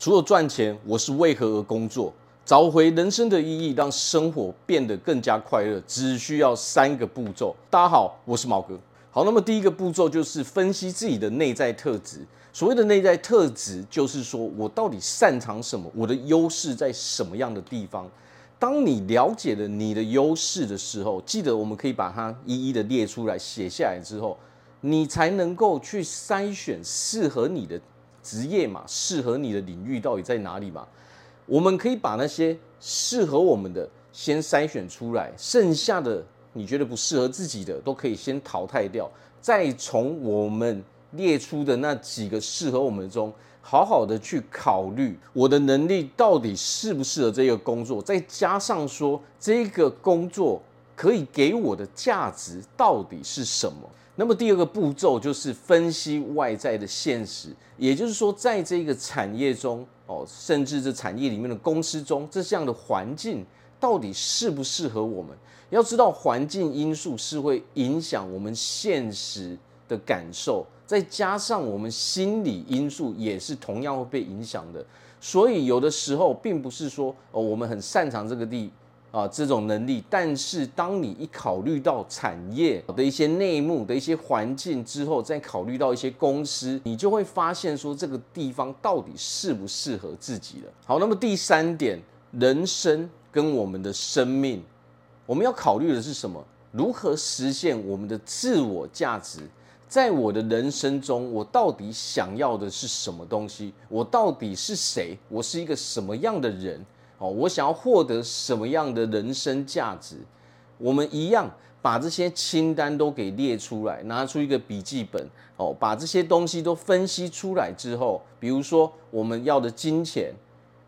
除了赚钱，我是为何而工作？找回人生的意义，让生活变得更加快乐，只需要三个步骤。大家好，我是毛哥。好，那么第一个步骤就是分析自己的内在特质。所谓的内在特质，就是说我到底擅长什么，我的优势在什么样的地方。当你了解了你的优势的时候，记得我们可以把它一一的列出来，写下来之后，你才能够去筛选适合你的。职业嘛，适合你的领域到底在哪里嘛？我们可以把那些适合我们的先筛选出来，剩下的你觉得不适合自己的都可以先淘汰掉，再从我们列出的那几个适合我们中，好好的去考虑我的能力到底适不适合这个工作，再加上说这个工作可以给我的价值到底是什么。那么第二个步骤就是分析外在的现实，也就是说，在这个产业中哦，甚至这产业里面的公司中，这样的环境到底适不适合我们？要知道，环境因素是会影响我们现实的感受，再加上我们心理因素也是同样会被影响的。所以，有的时候并不是说哦，我们很擅长这个地。啊，这种能力，但是当你一考虑到产业的一些内幕的一些环境之后，再考虑到一些公司，你就会发现说这个地方到底适不适合自己了。好，那么第三点，人生跟我们的生命，我们要考虑的是什么？如何实现我们的自我价值？在我的人生中，我到底想要的是什么东西？我到底是谁？我是一个什么样的人？哦，我想要获得什么样的人生价值？我们一样把这些清单都给列出来，拿出一个笔记本，哦，把这些东西都分析出来之后，比如说我们要的金钱，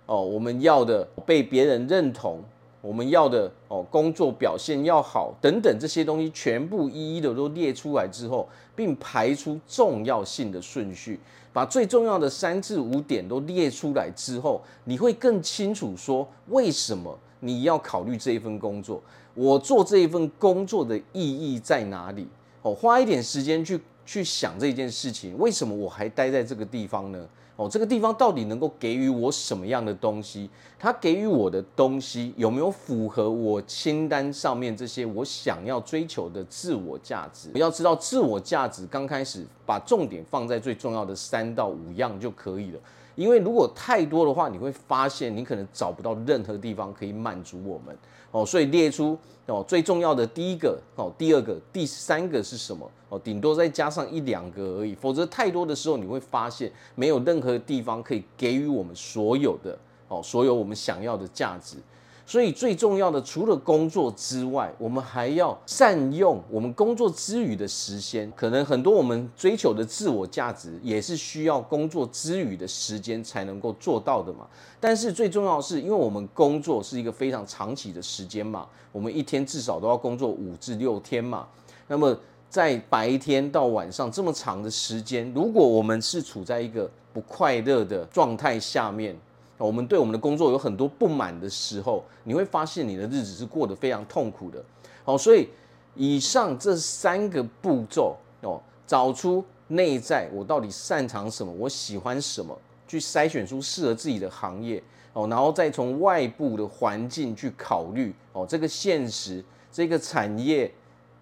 哦，我们要的被别人认同。我们要的哦，工作表现要好等等这些东西，全部一一的都列出来之后，并排出重要性的顺序，把最重要的三至五点都列出来之后，你会更清楚说为什么你要考虑这一份工作，我做这一份工作的意义在哪里？哦，花一点时间去去想这件事情，为什么我还待在这个地方呢？哦，这个地方到底能够给予我什么样的东西？它给予我的东西有没有符合我清单上面这些我想要追求的自我价值？要知道，自我价值刚开始把重点放在最重要的三到五样就可以了。因为如果太多的话，你会发现你可能找不到任何地方可以满足我们。哦，所以列出哦最重要的第一个哦，第二个、第三个是什么？哦，顶多再加上一两个而已。否则太多的时候，你会发现没有任何地方可以给予我们所有的哦，所有我们想要的价值。所以最重要的，除了工作之外，我们还要善用我们工作之余的时间。可能很多我们追求的自我价值，也是需要工作之余的时间才能够做到的嘛。但是最重要的是，因为我们工作是一个非常长期的时间嘛，我们一天至少都要工作五至六天嘛。那么在白天到晚上这么长的时间，如果我们是处在一个不快乐的状态下面。我们对我们的工作有很多不满的时候，你会发现你的日子是过得非常痛苦的。好，所以以上这三个步骤哦，找出内在我到底擅长什么，我喜欢什么，去筛选出适合自己的行业哦，然后再从外部的环境去考虑哦，这个现实，这个产业。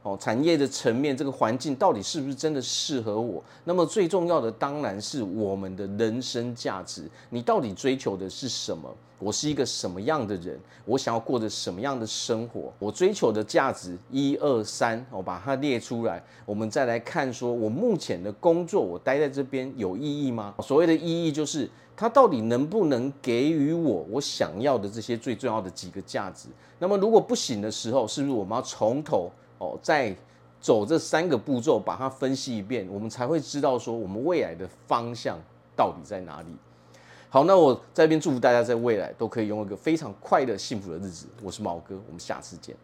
哦，产业的层面，这个环境到底是不是真的适合我？那么最重要的当然是我们的人生价值。你到底追求的是什么？我是一个什么样的人？我想要过着什么样的生活？我追求的价值一二三，我把它列出来。我们再来看，说我目前的工作，我待在这边有意义吗？所谓的意义，就是它到底能不能给予我我想要的这些最重要的几个价值？那么如果不行的时候，是不是我们要从头？哦，再走这三个步骤，把它分析一遍，我们才会知道说我们未来的方向到底在哪里。好，那我在这边祝福大家在未来都可以拥有一个非常快乐、幸福的日子。我是毛哥，我们下次见。